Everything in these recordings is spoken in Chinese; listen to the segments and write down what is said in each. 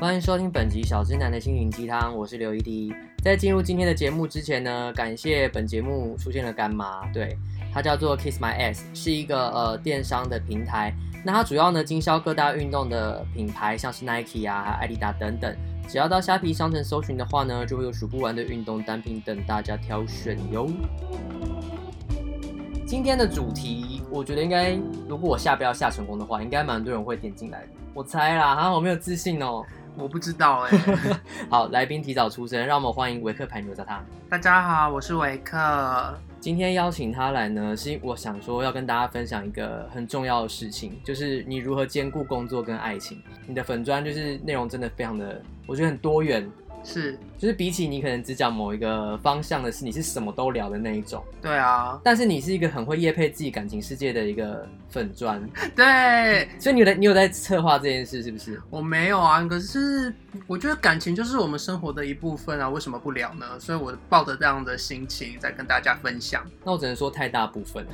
欢迎收听本集小直男的心灵鸡汤，我是刘一滴。在进入今天的节目之前呢，感谢本节目出现了干妈，对，它叫做 Kiss My Ass，是一个呃电商的平台。那它主要呢经销各大运动的品牌，像是 Nike 啊、艾迪达等等。只要到虾皮商城搜寻的话呢，就会有数不完的运动单品等大家挑选哟。今天的主题，我觉得应该，如果我下标下成功的话，应该蛮多人会点进来的。我猜啦，哈，我没有自信哦。我不知道哎、欸。好，来宾提早出生，让我们欢迎维克牌牛杂汤。大家好，我是维克。今天邀请他来呢，是我想说要跟大家分享一个很重要的事情，就是你如何兼顾工作跟爱情。你的粉砖就是内容真的非常的，我觉得很多元。是，就是比起你可能只讲某一个方向的事，你是什么都聊的那一种。对啊，但是你是一个很会夜配自己感情世界的一个粉砖。对，所以你有在你有在策划这件事是不是？我没有啊，可是我觉得感情就是我们生活的一部分啊，为什么不聊呢？所以我抱着这样的心情在跟大家分享。那我只能说太大部分 了，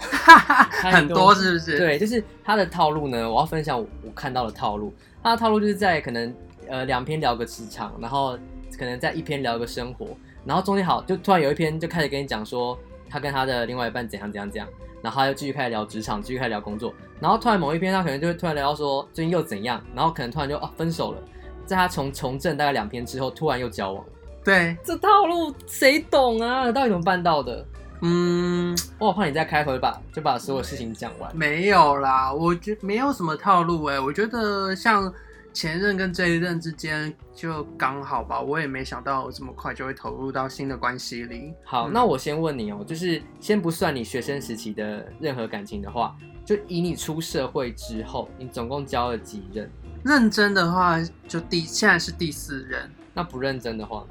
很多是不是？对，就是他的套路呢，我要分享我，我看到的套路。他的套路就是在可能呃两篇聊个职场，然后。可能在一篇聊个生活，然后中间好就突然有一篇就开始跟你讲说他跟他的另外一半怎样怎样怎样，然后他又继续开始聊职场，继续开始聊工作，然后突然某一篇他可能就会突然聊到说最近又怎样，然后可能突然就哦分手了，在他从从政大概两篇之后突然又交往了。对，这套路谁懂啊？到底怎么办到的？嗯，我好怕你再开头就把就把所有事情讲完。没有啦，我觉没有什么套路哎、欸，我觉得像。前任跟这一任之间就刚好吧，我也没想到我这么快就会投入到新的关系里。好，嗯、那我先问你哦、喔，就是先不算你学生时期的任何感情的话，就以你出社会之后，你总共交了几任？认真的话，就第现在是第四任。那不认真的话，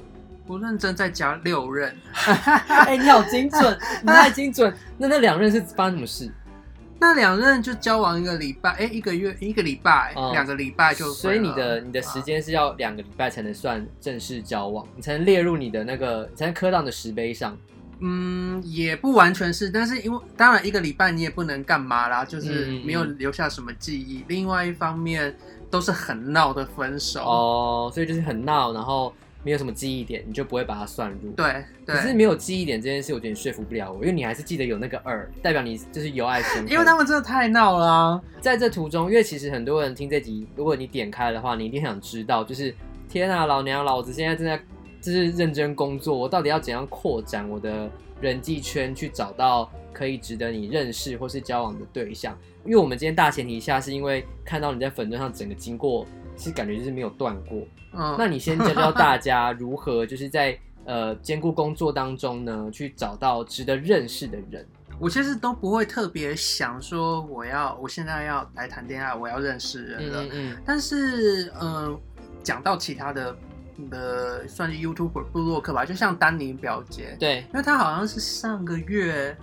不认真再加六任。哎、欸，你好精准，你太精准。那那两任是发生什么事？那两任就交往一个礼拜，哎、欸，一个月一个礼拜，两、嗯、个礼拜就。所以你的你的时间是要两个礼拜才能算正式交往，你才能列入你的那个，才能刻到你的石碑上。嗯，也不完全是，但是因为当然一个礼拜你也不能干嘛啦，就是没有留下什么记忆。嗯、另外一方面都是很闹的分手哦，所以就是很闹，然后。没有什么记忆点，你就不会把它算入。对，对。可是没有记忆点这件事，我觉得你说服不了我，因为你还是记得有那个二，代表你就是有爱心。因为他们真的太闹了啊。在这途中，因为其实很多人听这集，如果你点开的话，你一定想知道，就是天啊，老娘老子现在正在就是认真工作，我到底要怎样扩展我的人际圈，去找到可以值得你认识或是交往的对象？因为我们今天大前提下，是因为看到你在粉钻上整个经过。其实感觉就是没有断过。嗯，那你先教教大家如何就是在呃兼顾工作当中呢，去找到值得认识的人。我其实都不会特别想说我要我现在要来谈恋爱，我要认识人了。嗯，嗯，但是嗯，讲到其他的的算是 YouTuber 部落客吧，就像丹尼表姐，对，因为他好像是上个月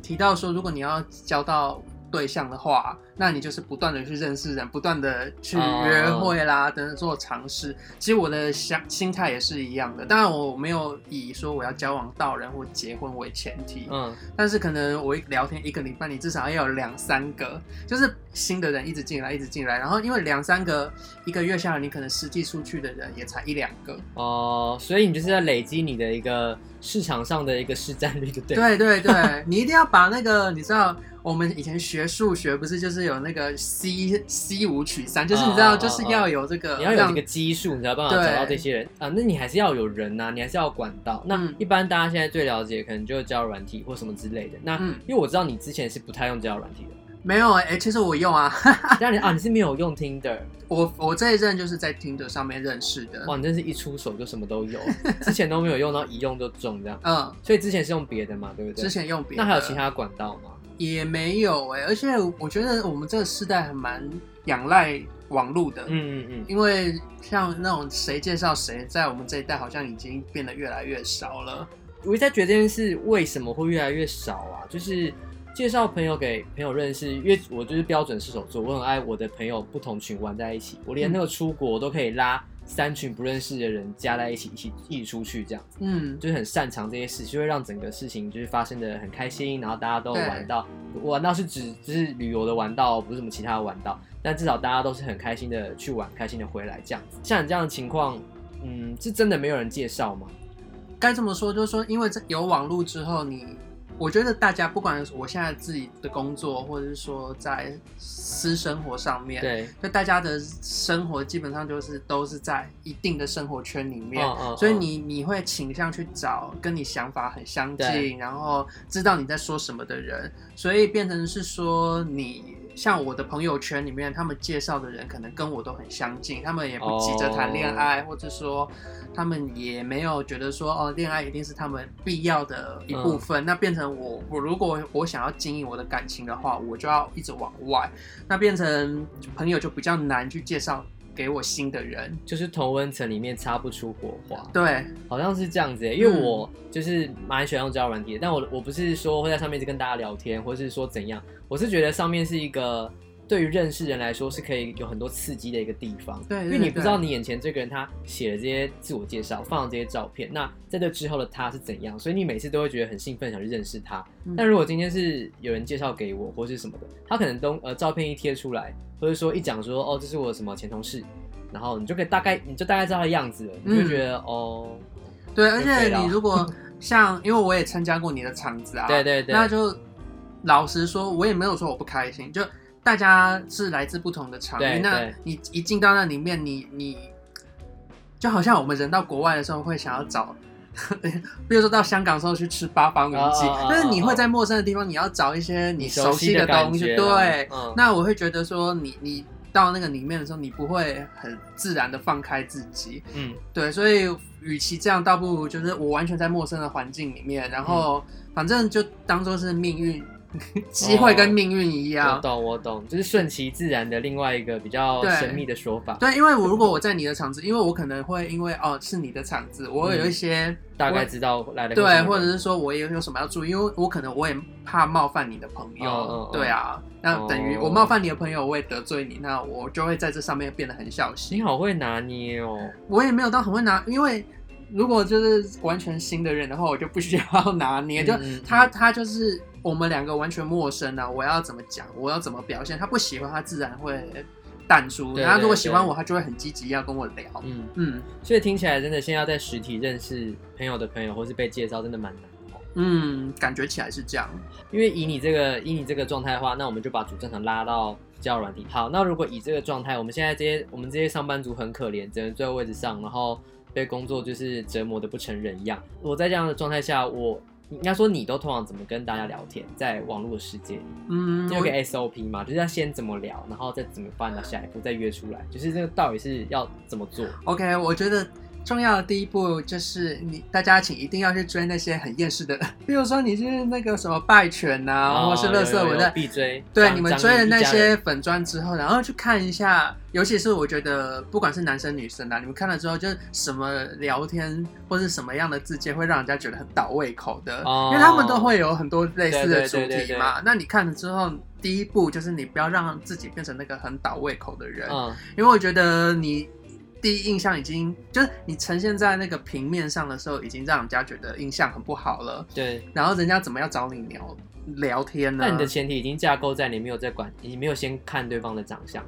提到说，如果你要交到。对象的话，那你就是不断的去认识人，不断的去约会啦，oh. 等等做尝试。其实我的想心态也是一样的，当然我没有以说我要交往到人或结婚为前提，嗯，但是可能我一聊天一个礼拜，你至少要有两三个，就是新的人一直进来，一直进来，然后因为两三个一个月下来，你可能实际出去的人也才一两个哦，所以你就是要累积你的一个市场上的一个市占率，对对对对，你一定要把那个你知道。我们以前学数学不是就是有那个 C C 五取三，就是你知道、oh, 就是要有这个，oh, oh, oh. 你要有这个基数，你才有办法找到这些人啊。那你还是要有人呐、啊，你还是要管道。那一般大家现在最了解可能就是交友软体或什么之类的。那、嗯、因为我知道你之前是不太用交友软体的，没有哎、欸，其实我用啊。那你啊，你是没有用 Tinder？我我这一阵就是在 Tinder 上面认识的。哇，你真是一出手就什么都有，之前都没有用到，一用就中这样。嗯，所以之前是用别的嘛，对不对？之前用别的。那还有其他管道吗？也没有哎、欸，而且我觉得我们这个时代还蛮仰赖网络的，嗯嗯嗯，因为像那种谁介绍谁，在我们这一代好像已经变得越来越少了。我一直在觉得这件事为什么会越来越少啊？就是介绍朋友给朋友认识，因为我就是标准射手座，我很爱我的朋友不同群玩在一起，我连那个出国都可以拉。三群不认识的人加在一起，一起一起出去这样子，嗯，就是很擅长这些事，就会让整个事情就是发生的很开心，然后大家都玩到，玩到是指只是旅游的玩到，不是什么其他的玩到。但至少大家都是很开心的去玩，开心的回来这样子。像你这样的情况，嗯，是真的没有人介绍吗？该这么说，就是说，因为这有网络之后，你。我觉得大家不管我现在自己的工作，或者是说在私生活上面，对，就大家的生活基本上就是都是在一定的生活圈里面，所以你你会倾向去找跟你想法很相近，然后知道你在说什么的人，所以变成是说你。像我的朋友圈里面，他们介绍的人可能跟我都很相近，他们也不急着谈恋爱，oh. 或者说他们也没有觉得说哦，恋爱一定是他们必要的一部分。嗯、那变成我，我如果我想要经营我的感情的话，我就要一直往外，那变成朋友就比较难去介绍给我新的人，就是同温层里面擦不出火花。对，好像是这样子，因为我就是蛮喜欢用交友软体的，但我我不是说会在上面一直跟大家聊天，或是说怎样。我是觉得上面是一个对于认识人来说是可以有很多刺激的一个地方，对，因为你不知道你眼前这个人他写了这些自我介绍，放了这些照片，那在这之后的他是怎样，所以你每次都会觉得很兴奋，想去认识他。嗯、但如果今天是有人介绍给我或是什么的，他可能都呃照片一贴出来，或者说一讲说哦这是我什么前同事，然后你就可以大概你就大概知道他的样子了，你就会觉得、嗯、哦，对，而且你如果 像因为我也参加过你的场子啊，对对对，那就。老实说，我也没有说我不开心。就大家是来自不同的场域，那你一进到那里面，你你就好像我们人到国外的时候会想要找，比如说到香港的时候去吃八方云集，但是你会在陌生的地方，你要找一些你熟悉的东西。对，嗯、那我会觉得说你，你你到那个里面的时候，你不会很自然的放开自己。嗯，对，所以与其这样，倒不如就是我完全在陌生的环境里面，然后反正就当做是命运。机会跟命运一样，哦，我懂我懂，就是顺其自然的另外一个比较神秘的说法。对，对，因为我如果我在你的场子，因为我可能会因为哦是你的场子，我有一些、嗯、大概知道来的对，或者是说我也有什么要注意，因为我可能我也怕冒犯你的朋友，哦、对啊，那等于我冒犯你的朋友，我也得罪你，那我就会在这上面变得很小心。你好会拿捏哦，我也没有到很会拿，因为如果就是完全新的人的话，我就不需要拿捏，嗯、就他他就是。我们两个完全陌生啊！我要怎么讲？我要怎么表现？他不喜欢，他自然会淡出。然后如果喜欢我，他就会很积极要跟我聊。嗯嗯，所以听起来真的，先要在实体认识朋友的朋友，或是被介绍，真的蛮难的。嗯，感觉起来是这样。因为以你这个以你这个状态的话，那我们就把主战场拉到交友软体。好，那如果以这个状态，我们现在这些我们这些上班族很可怜，只能坐在位置上，然后被工作就是折磨的不成人样。我在这样的状态下，我。应该说，你都通常怎么跟大家聊天？在网络的世界里，嗯，有个 SOP 嘛，就是要先怎么聊，然后再怎么办到下一步，再约出来，就是这个到底是要怎么做？OK，我觉得。重要的第一步就是你大家请一定要去追那些很厌世的，比如说你是那个什么败犬呐、啊，哦、或是乐色文的必追。对，你们追了那些粉砖之后，然后去看一下，尤其是我觉得不管是男生女生啊，你们看了之后，就是什么聊天或是什么样的字迹会让人家觉得很倒胃口的，哦、因为他们都会有很多类似的主题嘛。那你看了之后，第一步就是你不要让自己变成那个很倒胃口的人，嗯、因为我觉得你。第一印象已经就是你呈现在那个平面上的时候，已经让人家觉得印象很不好了。对，然后人家怎么要找你聊聊天呢？那你的前提已经架构在你没有在管，你没有先看对方的长相。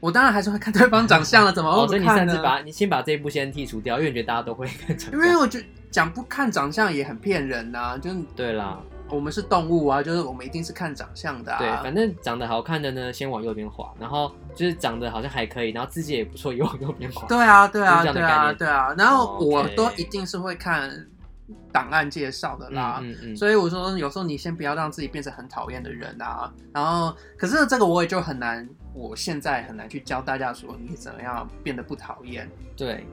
我当然还是会看对方长相了，怎么会不看呢？所以你甚至把你先把这一步先剔除掉，因为你觉得大家都会看长相。因为我觉得讲不看长相也很骗人呐、啊，就是对啦。我们是动物啊，就是我们一定是看长相的啊。对，反正长得好看的呢，先往右边滑，然后就是长得好像还可以，然后字迹也不错，也往右边滑。对啊，对啊，对啊，对啊。然后我都一定是会看档案介绍的啦。嗯嗯。所以我说，有时候你先不要让自己变成很讨厌的人啊。然后，可是这个我也就很难，我现在很难去教大家说你怎么样变得不讨厌。对。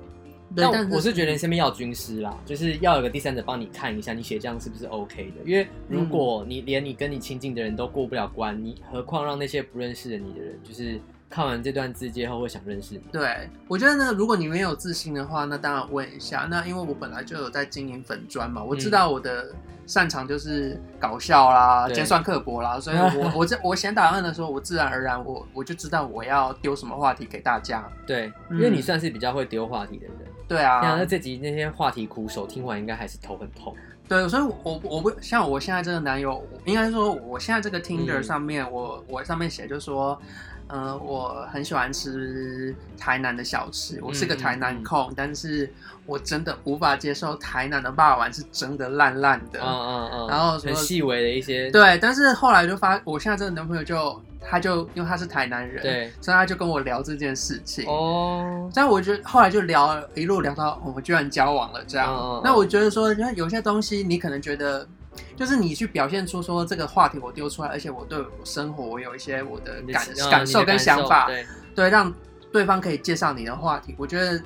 但我是觉得你身边要军师啦，就是要有个第三者帮你看一下你写这样是不是 OK 的。因为如果你连你跟你亲近的人都过不了关，你何况让那些不认识的你的人，就是看完这段字迹后会想认识你。对，我觉得呢，如果你没有自信的话，那当然问一下。那因为我本来就有在经营粉砖嘛，我知道我的擅长就是搞笑啦、尖酸刻薄啦，所以我 我这我写档案的时候，我自然而然我我就知道我要丢什么话题给大家。对，因为你算是比较会丢话题的人。对啊，那这集那些话题苦手听完应该还是头很痛。对，所以我，我我不像我现在这个男友，应该说我现在这个 Tinder 上面，嗯、我我上面写就是说，呃，我很喜欢吃台南的小吃，我是个台南控，嗯嗯嗯，但是我真的无法接受台南的霸王是真的烂烂的，嗯嗯嗯，然后很细微的一些，对，但是后来就发，我现在这个男朋友就。他就因为他是台南人，对，所以他就跟我聊这件事情。哦，但我觉得后来就聊一路聊到我们居然交往了这样。哦、那我觉得说，有些东西你可能觉得，就是你去表现出说这个话题我丢出来，而且我对我生活我有一些我的感的感受跟想法，对，对，让对方可以介绍你的话题。我觉得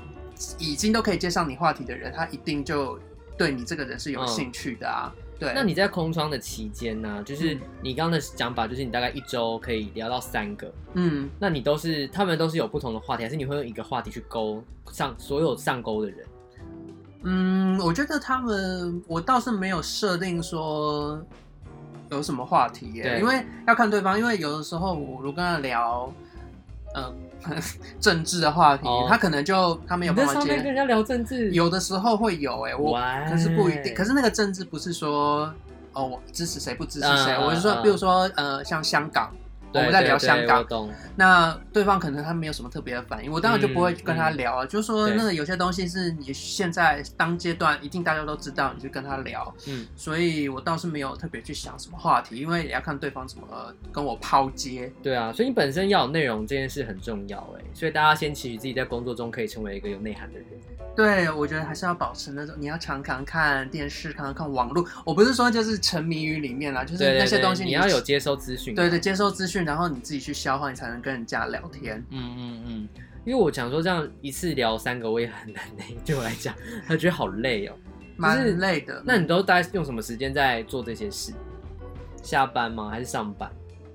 已经都可以介绍你话题的人，他一定就对你这个人是有兴趣的啊。嗯对，那你在空窗的期间呢？就是你刚刚的讲法，就是你大概一周可以聊到三个。嗯，那你都是他们都是有不同的话题，还是你会用一个话题去勾上所有上钩的人？嗯，我觉得他们我倒是没有设定说有什么话题耶，因为要看对方，因为有的时候我如果跟他聊。嗯，政治的话题，oh. 他可能就他没有办法接。跟人家聊政治，有的时候会有哎、欸，我可是不一定。可是那个政治不是说哦，我支持谁不支持谁，uh, uh, uh. 我是说，比如说呃，像香港。我们在聊香港，那对方可能他没有什么特别的反应，我当然就不会跟他聊啊。就是说，那个有些东西是你现在当阶段一定大家都知道，你就跟他聊。嗯，所以我倒是没有特别去想什么话题，因为也要看对方怎么跟我抛接。对啊，所以你本身要有内容这件事很重要哎，所以大家先期许自己在工作中可以成为一个有内涵的人。对，我觉得还是要保持那种，你要常常看电视，常常看网络。我不是说就是沉迷于里面啦，就是那些东西你，你要有接收资讯。对对，接收资讯。然后你自己去消化，你才能跟人家聊天。嗯嗯嗯，因为我讲说这样一次聊三个，我也很难累。对我来讲，他觉得好累哦，蛮累的。那你都大概用什么时间在做这些事？下班吗？还是上班？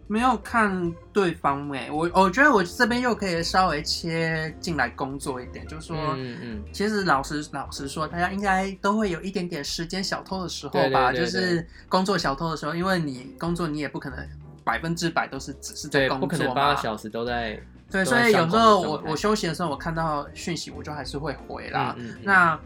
没有看对方哎，我我觉得我这边又可以稍微切进来工作一点，就是说，嗯嗯，其实老实老实说，大家应该都会有一点点时间小偷的时候吧，就是工作小偷的时候，因为你工作你也不可能。百分之百都是只是在工作嘛，不可能八个小时都在。对，所以有时候我我休息的时候，我看到讯息，我就还是会回啦。嗯嗯嗯、那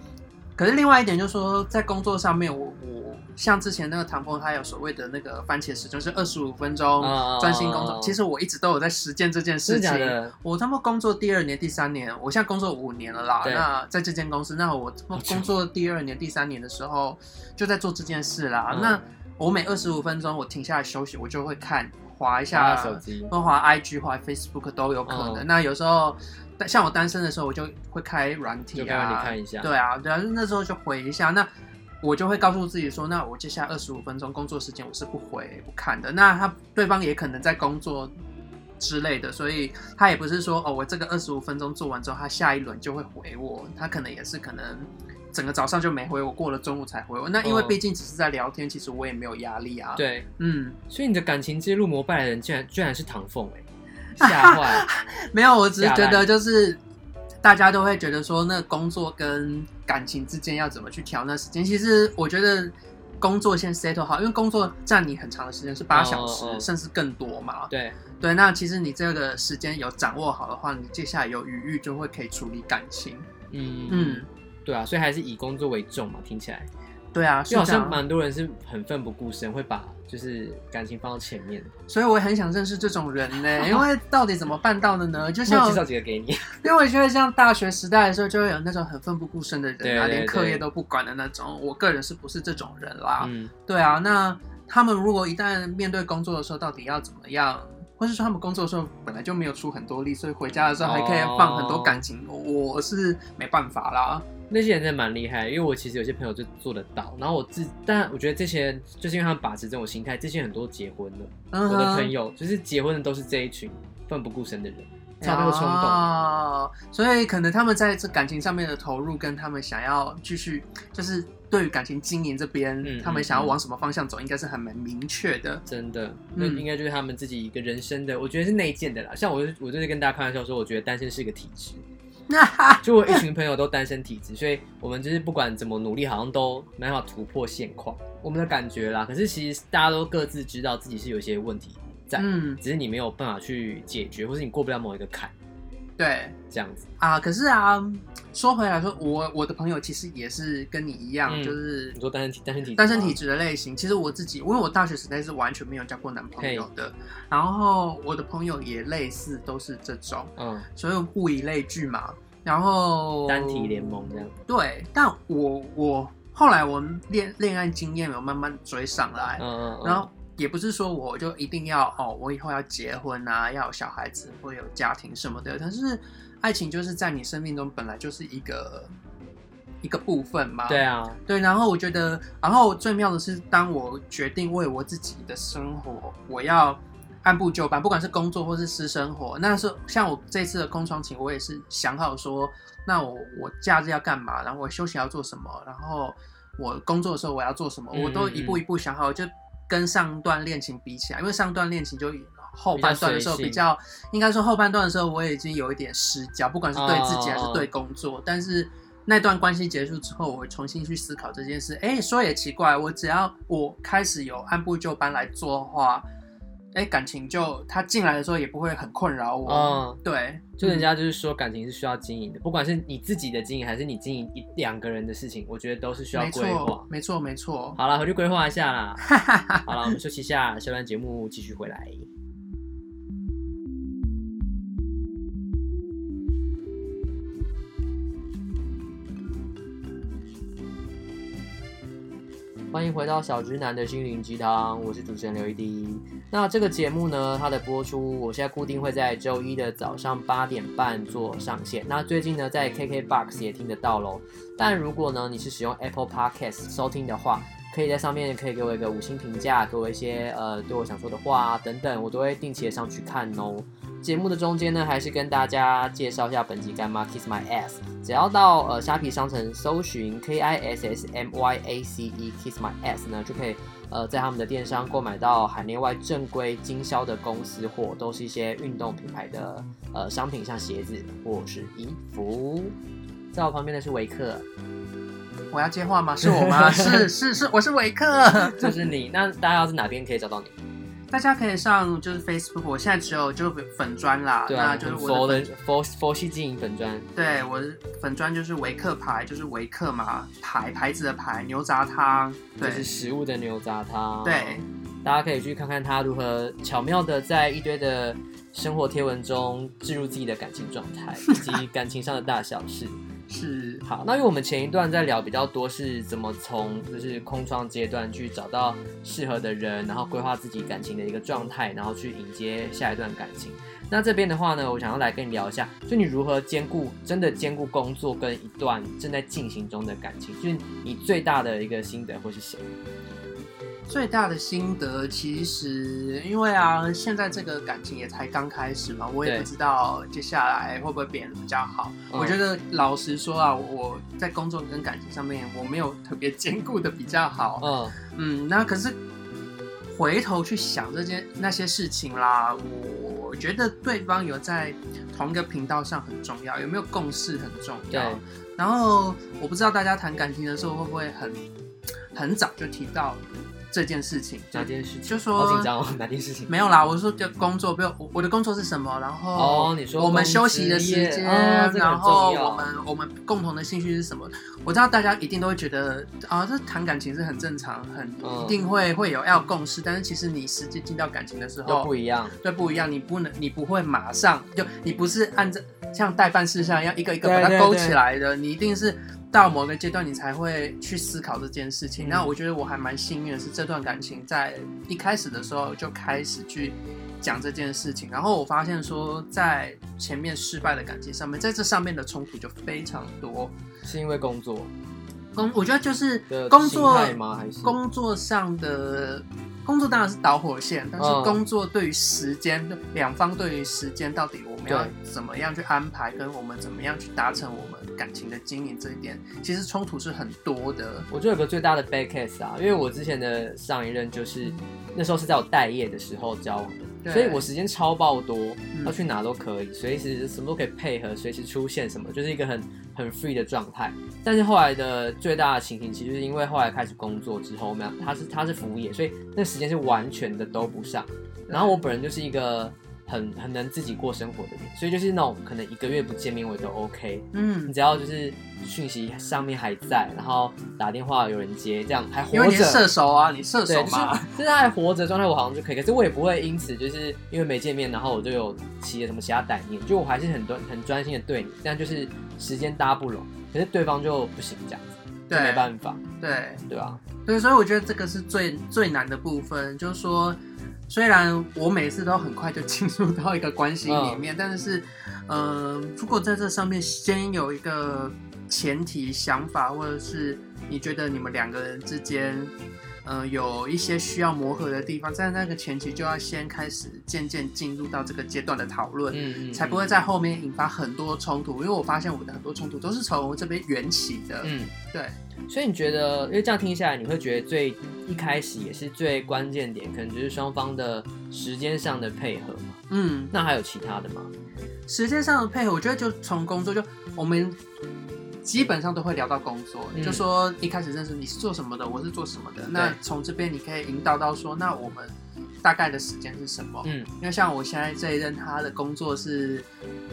可是另外一点就是说，在工作上面，我我像之前那个唐风，他有所谓的那个番茄时钟，是二十五分钟专心工作。哦、其实我一直都有在实践这件事情。我他妈工作第二年、第三年，我现在工作五年了啦。那在这间公司，那我工作第二年、第三年的时候，就在做这件事啦。嗯、那我每二十五分钟，我停下来休息，我就会看，滑一下手机，或滑 IG、滑 Facebook 都有可能。哦、那有时候，像我单身的时候，我就会开软体啊，你看一下。对啊，对啊，那时候就回一下。那我就会告诉自己说，那我接下来二十五分钟工作时间我是不回不看的。那他对方也可能在工作之类的，所以他也不是说哦，我这个二十五分钟做完之后，他下一轮就会回我。他可能也是可能。整个早上就没回我，过了中午才回我。那因为毕竟只是在聊天，其实我也没有压力啊。对，嗯，所以你的感情之路膜拜的人，居然居然是唐凤哎，吓坏！没有，我只是觉得就是大家都会觉得说，那工作跟感情之间要怎么去调那时间。其实我觉得工作先 settle 好，因为工作占你很长的时间，是八小时，oh, oh. 甚至更多嘛。对对，那其实你这个时间有掌握好的话，你接下来有余裕就会可以处理感情。嗯嗯。嗯对啊，所以还是以工作为重嘛，听起来。对啊，就好像蛮多人是很奋不顾身，会把就是感情放到前面。所以我也很想认识这种人呢，因为到底怎么办到的呢？就像介绍几个给你，因为我觉得像大学时代的时候，就会有那种很奋不顾身的人啊，连课业都不管的那种。我个人是不是这种人啦？嗯，对啊，那他们如果一旦面对工作的时候，到底要怎么样？或是说他们工作的时候本来就没有出很多力，所以回家的时候还可以放很多感情，哦、我是没办法啦。那些人真的蛮厉害，因为我其实有些朋友就做得到，然后我自，但我觉得这些人就是因为他们把持这种心态，这些很多结婚了，嗯、哼我的朋友就是结婚的都是这一群奋不顾身的人，才有那个冲动，哦，所以可能他们在这感情上面的投入，跟他们想要继续，就是对于感情经营这边，嗯、他们想要往什么方向走，应该是很蛮明确的。真的，那应该就是他们自己一个人生的，我觉得是内建的啦。像我，我就是跟大家开玩笑说，我觉得单身是一个体质。就我一群朋友都单身体质，所以我们就是不管怎么努力，好像都没办法突破现况。我们的感觉啦，可是其实大家都各自知道自己是有一些问题在，嗯，只是你没有办法去解决，或是你过不了某一个坎。对，这样子啊。可是啊，说回来说，我我的朋友其实也是跟你一样，嗯、就是你说单身体单身体单身体质的类型。其实我自己，因为我大学时代是完全没有交过男朋友的，然后我的朋友也类似，都是这种，嗯，所以物以类聚嘛。然后单体联盟这样。对，但我我后来我恋恋爱经验有慢慢追上来，嗯嗯，然后也不是说我就一定要哦，我以后要结婚啊，要有小孩子或有家庭什么的，但是。爱情就是在你生命中本来就是一个一个部分嘛。对啊，对。然后我觉得，然后最妙的是，当我决定为我自己的生活，我要按部就班，不管是工作或是私生活。那是像我这次的空窗期，我也是想好说，那我我假日要干嘛，然后我休息要做什么，然后我工作的时候我要做什么，我都一步一步想好，就跟上段恋情比起来，因为上段恋情就。后半段的时候比较，应该说后半段的时候，我已经有一点失焦，不管是对自己还是对工作。Oh. 但是那段关系结束之后，我会重新去思考这件事。哎、欸，说也奇怪，我只要我开始有按部就班来做的话，哎、欸，感情就他进来的时候也不会很困扰我。嗯，oh. 对，就人家就是说感情是需要经营的，不管是你自己的经营还是你经营一两个人的事情，我觉得都是需要规划。没错，没错。好了，回去规划一下啦。好了，我们休息一下，下段节目继续回来。欢迎回到小直男的心灵鸡汤，我是主持人刘一滴。那这个节目呢，它的播出，我现在固定会在周一的早上八点半做上线。那最近呢，在 KKBOX 也听得到喽。但如果呢，你是使用 Apple Podcast 收听的话，可以在上面可以给我一个五星评价，给我一些呃对我想说的话啊等等，我都会定期的上去看哦。节目的中间呢，还是跟大家介绍一下本集干妈 Kiss My Ass。只要到呃虾皮商城搜寻 K I S S M Y A C E Kiss My Ass 呢，就可以呃在他们的电商购买到海内外正规经销的公司货，都是一些运动品牌的呃商品，像鞋子或是衣服。在我旁边的是维克，我要接话吗？是我吗？是是是，我是维克，就是你。那大家要是哪边可以找到你？大家可以上就是 Facebook，我现在只有就粉砖啦，对啊，那就是我的佛佛系经营粉砖。对，我的粉砖就是维克牌，就是维克嘛，牌牌子的牌，牛杂汤，对，就是食物的牛杂汤。对，大家可以去看看他如何巧妙的在一堆的生活贴文中置入自己的感情状态以及感情上的大小事。是好，那因为我们前一段在聊比较多是怎么从就是空窗阶段去找到适合的人，然后规划自己感情的一个状态，然后去迎接下一段感情。那这边的话呢，我想要来跟你聊一下，就你如何兼顾真的兼顾工作跟一段正在进行中的感情，就是你最大的一个心得会是什么？最大的心得，其实因为啊，现在这个感情也才刚开始嘛，我也不知道接下来会不会变得比较好。对我觉得老实说啊，我在工作跟感情上面，我没有特别兼顾的比较好。嗯嗯，那可是回头去想这件那些事情啦，我觉得对方有在同一个频道上很重要，有没有共识很重要。然后我不知道大家谈感情的时候会不会很很早就提到。这件事情，哪件事情？就说好紧张哦，哪件事情？没有啦，我说就工作，不我的工作是什么？然后哦，你说我们休息的时间，哦、然后我们我们共同的兴趣是什么？我知道大家一定都会觉得啊，这谈感情是很正常，很一定会会有要共识，但是其实你实际进到感情的时候不一样，对，不一样。你不能，你不会马上就，你不是按照像代办事项一样一个一个把它勾起来的，对对对，你一定是。到某个阶段，你才会去思考这件事情。那、嗯、我觉得我还蛮幸运的是，这段感情在一开始的时候就开始去讲这件事情。然后我发现说，在前面失败的感情上面，在这上面的冲突就非常多。是因为工作？工？我觉得就是工作吗？还是工作上的？工作当然是导火线，但是工作对于时间，两、嗯、方对于时间到底我们要怎么样去安排，跟我们怎么样去达成我们感情的经营这一点，其实冲突是很多的。我觉得有个最大的 bad case 啊，因为我之前的上一任就是那时候是在我待业的时候交往的。对所以我时间超爆多，嗯、要去哪都可以，随时什么都可以配合，随时出现什么，就是一个很很 free 的状态。但是后来的最大的情形，其实是因为后来开始工作之后，他是他是服务业，所以那时间是完全的都不上。然后我本人就是一个很很能自己过生活的人，所以就是那种可能一个月不见面我都 OK，嗯你，只要就是讯息上面还在，然后打电话有人接，这样还活因为你射，手啊，你射手嘛，就是他还活着状态，我好像就可以。可是我也不会因此就是因为没见面，然后我就有起了什么其他歹念，就我还是很专很专心的对你，但就是时间搭不拢，可是对方就不行这样子，没办法，对。对吧？对，所以我觉得这个是最最难的部分，就是说，虽然我每次都很快就 进入到一个关系里面，嗯但是，嗯、呃，如果在这上面先有一个前提想法，或者是你觉得你们两个人之间，呃，有一些需要磨合的地方，在那个前期就要先开始渐渐进入到这个阶段的讨论，嗯嗯，才不会在后面引发很多冲突。因为我发现我们的很多冲突都是从这边缘起的，嗯。对。所以你觉得，因为这样听下来，你会觉得最一开始也是最关键点，可能就是双方的时间上的配合嘛？嗯，那还有其他的吗？时间上的配合，我觉得就从工作就我们基本上都会聊到工作，嗯就说一开始认识你是做什么的，我是做什么的。那从这边你可以引导到说，那我们大概的时间是什么？嗯，因为像我现在这一任，他的工作是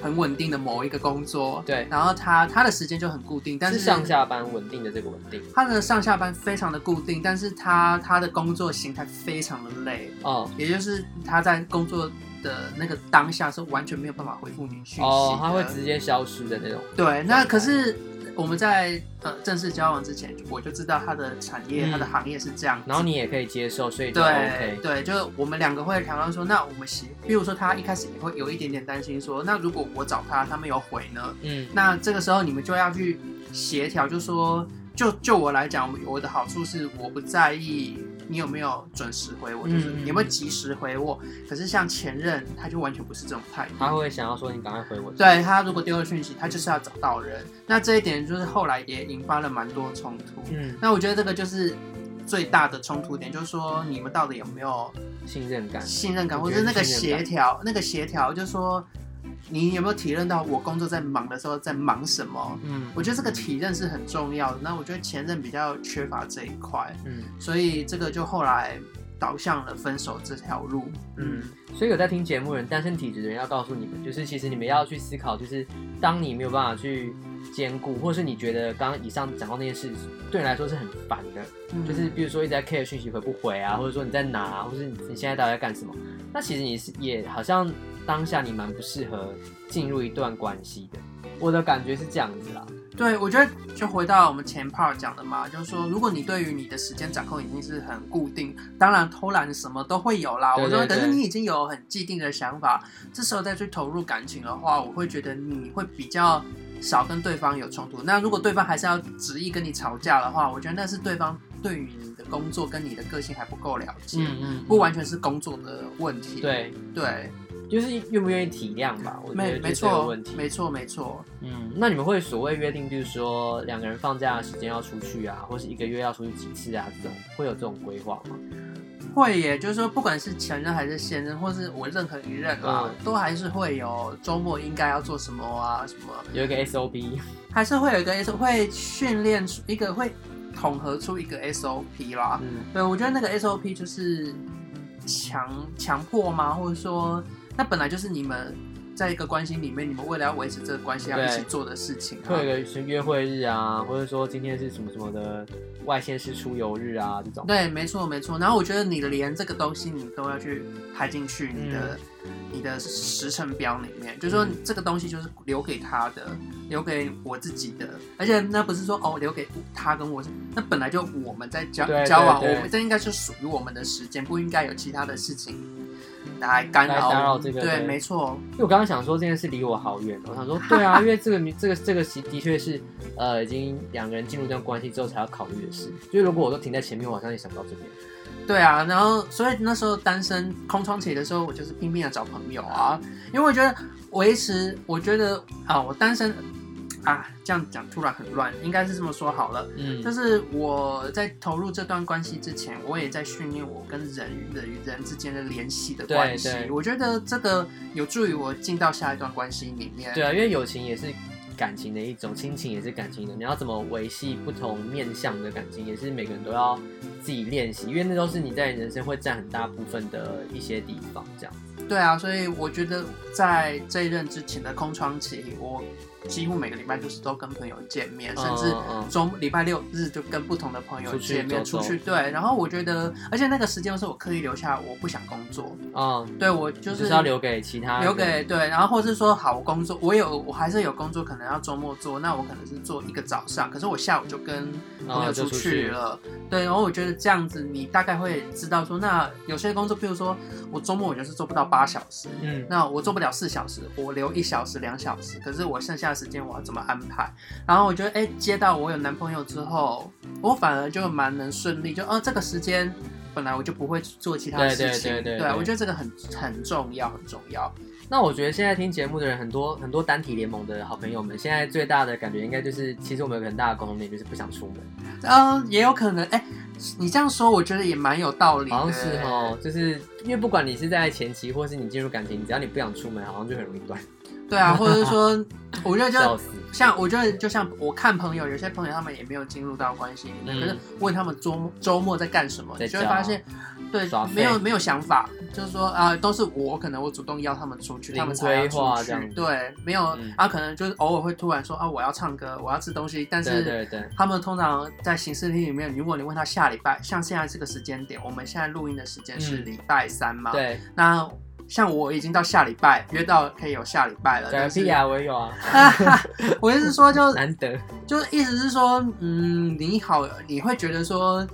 很稳定的某一个工作，对然后他他的时间就很固定，但是是上下班稳定的这个稳定他的上下班非常的固定，但是他他的工作形态非常的累，哦也就是他在工作的那个当下是完全没有办法回复你讯息哦，他会直接消失的那种。对，那可是我们在呃正式交往之前，我就知道他的产业、嗯他的行业是这样子，然后你也可以接受，所以就对 OK。对，就是我们两个会谈到说，那我们喜，比如说他一开始也会有一点点担心说，那如果我找他，他没有回呢？嗯那这个时候你们就要去协调，就说，就就我来讲，我的好处是我不在意你有没有准时回我，就是你有没有及时回我。可是像前任，他就完全不是这种态度，他会想要说你赶快回我。对他如果丢了讯息，他就是要找到人。那这一点就是后来也引发了蛮多冲突。嗯，那我觉得这个就是最大的冲突点，就是说你们到底有没有信任感。信任感，或者那个协调，那个协调，就是说你有没有体认到我工作在忙的时候在忙什么？嗯我觉得这个体认是很重要的。那我觉得前任比较缺乏这一块，嗯所以这个就后来导向了分手这条路。嗯，所以有在听节目的人，单身体质的人要告诉你们，就是其实你们要去思考，就是当你没有办法去兼顾，或是你觉得刚刚以上讲到那些事对你来说是很烦的，嗯就是比如说一直在 care 讯息回不回啊，或者说你在哪啊，或是你你现在到底在干什么？那其实你是也好像当下你蛮不适合进入一段关系的，我的感觉是这样子啦。对，我觉得就回到我们前 part 讲的嘛，就是说，如果你对于你的时间掌控已经是很固定，当然偷懒什么都会有啦。对对对我说，可是你已经有很既定的想法，这时候再去投入感情的话，我会觉得你会比较少跟对方有冲突。那如果对方还是要执意跟你吵架的话，我觉得那是对方对于你的工作跟你的个性还不够了解，嗯不完全是工作的问题。对，对，就是愿不愿意体谅吧，我觉没没错问题。没错，没错。嗯，那你们会所谓约定，就是说两个人放假的时间要出去啊，或是一个月要出去几次啊，这种会有这种规划吗？会耶，就是说，不管是前任还是现任，或是我任何一任啊，嗯都还是会有周末应该要做什么啊，什么，有一个 SOP，还是会有一个 S，会训练出一个，会统合出一个 SOP 啦。嗯对，我觉得那个 SOP 就是强强迫吗？或者说，那本来就是你们在一个关系里面，你们为了要维持这个关系要一起做的事情、啊。会有一个是约会日啊，或者说今天是什么什么的外县市出游日啊，这种。对，没错没错。然后我觉得你连这个东西你都要去排进去你的、嗯、你的时程表里面，就是说这个东西就是留给他的，留给我自己的。而且那不是说哦留给他跟我，那本来就我们在交交往，我们这应该是属于我们的时间，不应该有其他的事情来干扰。来打扰这个。对，没错。因为我刚刚想说这件事离我好远，我想说对啊，因为这个这个这个的确是呃已经两个人进入这段关系之后才要考虑的事。就如果我都停在前面，我好像也想不到这边。对啊，然后所以那时候单身空窗期的时候，我就是拼命的找朋友啊，因为我觉得维持，我觉得啊，我单身啊，这样讲突然很乱，应该是这么说好了。嗯，就是我在投入这段关系之前，我也在训练我跟人与人与人之间的联系的关系。我觉得这个有助于我进到下一段关系里面。对啊，因为友情也是感情的一种，亲情也是感情的。你要怎么维系不同面向的感情，也是每个人都要自己练习，因为那都是你在人生会占很大部分的一些地方。这样。对啊，所以我觉得在这一任之前的空窗期，我。几乎每个礼拜就是都跟朋友见面，甚至周礼拜六日就跟不同的朋友见面出去，对。然后我觉得，而且那个时间是我刻意留下，我不想工作。嗯，对我就是，是要留给其他，留给对。然后或是说，好，我工作，我有，我还是有工作，可能要周末做，那我可能是做一个早上，可是我下午就跟朋友出去了。哦、对，然后我觉得这样子，你大概会知道说，那有些工作，譬如说我周末我就是做不到八小时，嗯，那我做不了四小时，我留一小时、两小时，可是我剩下。时间我要怎么安排？然后我觉得，哎、欸，接到我有男朋友之后，我反而就蛮能顺利。就，哦，这个时间本来我就不会做其他事情。对对对对，对，对，我觉得这个很很重要，很重要。那我觉得现在听节目的人很多很多单体联盟的好朋友们，现在最大的感觉应该就是，其实我们有个很大的共同点就是不想出门。嗯，也有可能。哎、欸，你这样说，我觉得也蛮有道理的。好像是哦，就是因为不管你是在前期，或是你进入感情，只要你不想出门，好像就很容易断。对啊，或者是说，我觉得就像我觉得就像我看朋友，有些朋友他们也没有进入到关系里面，嗯、可是问他们周周末在干什么，你就会发现，对，没有没有想法，就是说啊、呃，都是我可能我主动邀他们出去，他们才要出去，对，没有、嗯、啊，可能就是偶尔会突然说啊，我要唱歌，我要吃东西，但是对对，他们通常在行事历里面，如果你问他下礼拜，像现在这个时间点，我们现在录音的时间是礼拜三嘛，对，那。像我已经到下礼拜约到可以有下礼拜了，对啊，我也有啊。我意思是说就 难得，就意思是说，嗯，你好，你会觉得说。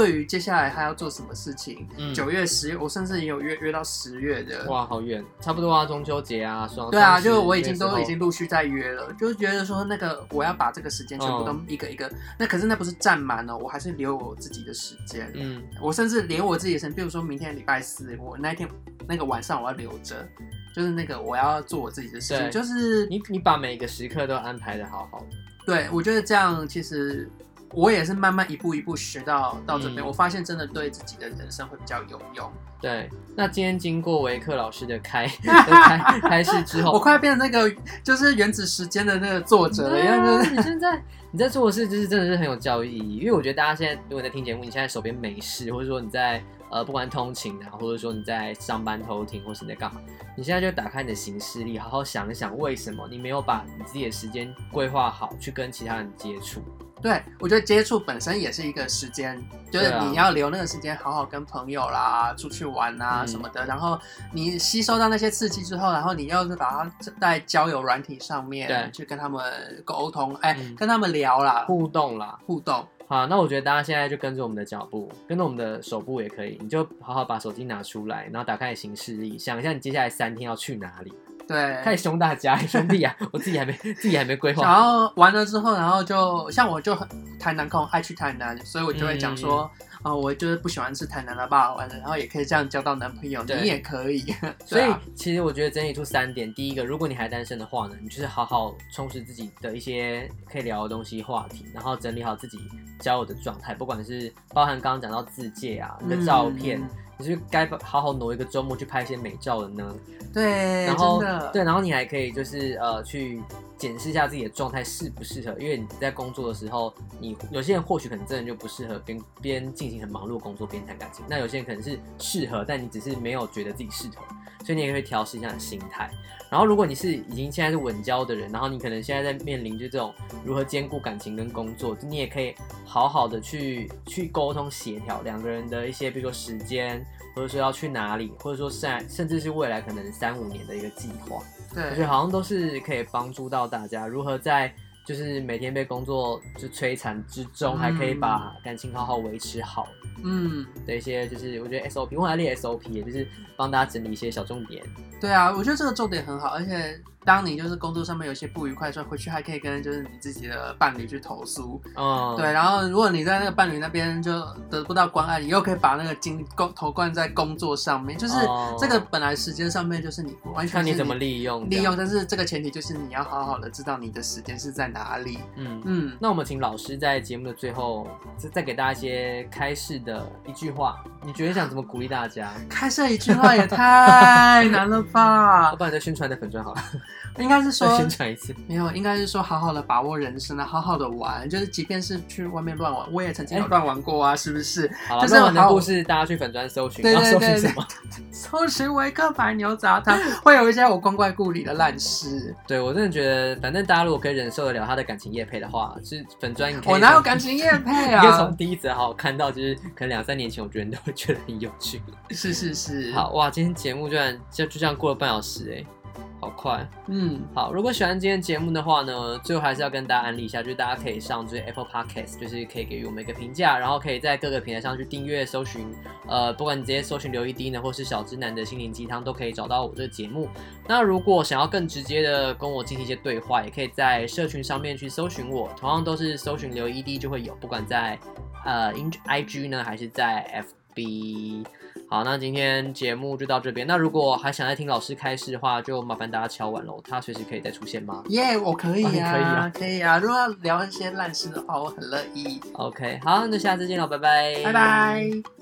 对于接下来他要做什么事情，九、嗯、月、十月，我甚至也有约约到十月的。哇，好远，差不多啊，中秋节啊，双对啊，就我已经都已经陆续在约了，就是觉得说那个我要把这个时间全部都一个一个，嗯、那可是那不是占满了，我还是留我自己的时间。嗯，我甚至连我自己的时间，比如说明天礼拜四，我那天那个晚上我要留着，就是那个我要做我自己的事情，就是你你把每个时刻都安排的好好的。对，我觉得这样其实。我也是慢慢一步一步学到到这边，嗯，我发现真的对自己的人生会比较有用。对，那今天经过维克老师的开 开开示之后，我快要变成那个就是原子时间的那个作者了。因为、啊、就是你现在你在做的事，就是真的是很有教育意义。因为我觉得大家现在如果在听节目，你现在手边没事，或者说你在呃不管通勤啊，或者说你在上班偷听，或是你在干嘛，你现在就打开你的行事历，好好想一想，为什么你没有把你自己的时间规划好，去跟其他人接触。对，我觉得接触本身也是一个时间，就是你要留那个时间，好好跟朋友啦、出去玩啊什么的。嗯、然后你吸收到那些刺激之后，然后你要是把它在交友软体上面对去跟他们沟通，哎、嗯，跟他们聊啦，互动啦，互动。好，那我觉得大家现在就跟着我们的脚步，跟着我们的手部也可以，你就好好把手机拿出来，然后打开行事历，想一下你接下来三天要去哪里。对，太凶大家，兄弟啊！我自己还没自己还没规划。然后完了之后，然后就像我就很台南控，爱去台南，所以我就会讲说，啊、我就是不喜欢吃台南的霸王，然后也可以这样交到男朋友，你也可以。所以其实我觉得整理出三点，第一个，如果你还单身的话呢，你就是好好充实自己的一些可以聊的东西话题，然后整理好自己交友的状态，不管是包含刚刚讲到自介啊，你的照片。嗯你是该好好挪一个周末去拍一些美照了呢？对，然后对，然后你还可以就是呃去检视一下自己的状态适不适合，因为你在工作的时候，你有些人或许可能真的就不适合边边进行很忙碌的工作边谈感情，那有些人可能是适合，但你只是没有觉得自己适合，所以你也会调试一下你的心态。然后如果你是已经现在是稳交的人，然后你可能现在在面临就这种如何兼顾感情跟工作，你也可以好好的去去沟通协调两个人的一些，比如说时间。或者说要去哪里，或者说甚甚至是未来可能三五年的一个计划，对，我觉得好像都是可以帮助到大家如何在就是每天被工作就摧残之中，还可以把感情好好维持好，嗯，的一些就是我觉得 SOP，我还列 SOP，也就是帮大家整理一些小重点。对啊，我觉得这个重点很好，而且。当你就是工作上面有些不愉快的时候，回去还可以跟就是你自己的伴侣去投诉，嗯，对。然后如果你在那个伴侣那边就得不到关爱，你又可以把那个精工投灌在工作上面，就是这个本来时间上面就是你完全是看你怎么利用利用，但是这个前提就是你要好好的知道你的时间是在哪里。嗯嗯。那我们请老师在节目的最后再再给大家一些开示的一句话，你觉得想怎么鼓励大家？开示一句话也太难了吧？我帮你再宣传的粉砖好了。应该是说 再宣传一次，没有，应该是说好好的把握人生啊，好好的玩，就是即便是去外面乱玩，我也曾经有乱玩过啊，欸、是不是？好了，乱玩的故事大家去粉砖搜寻，对对对对，搜寻什么？搜寻维克牌牛杂汤，会有一些我光怪故里的烂事。对，我真的觉得，反正大家如果可以忍受得了他的感情叶配的话，是粉砖。我哪有感情叶配啊？你就从第一则好看到，就是可能两三年前，我觉得人都会觉得很有趣。是是是。好哇，今天节目居然就就这样过了半小时哎。好快，嗯，好。如果喜欢今天节目的话呢，最后还是要跟大家安利一下，就是大家可以上就是 Apple Podcast，就是可以给予我们一个评价，然后可以在各个平台上去订阅、搜寻，呃，不管你直接搜寻刘一滴呢，或是小直男的心灵鸡汤，都可以找到我这个节目。那如果想要更直接的跟我进行一些对话，也可以在社群上面去搜寻我，同样都是搜寻刘一滴就会有，不管在呃 IG 呢，还是在 FB。好，那今天节目就到这边。那如果还想再听老师开示的话，就麻烦大家敲碗喽。他随时可以再出现吗？耶，yeah, 我可以啊，可以啊，可以啊。如果要聊一些烂事的话，我很乐意。OK，好，那下次见喽，拜拜，拜拜。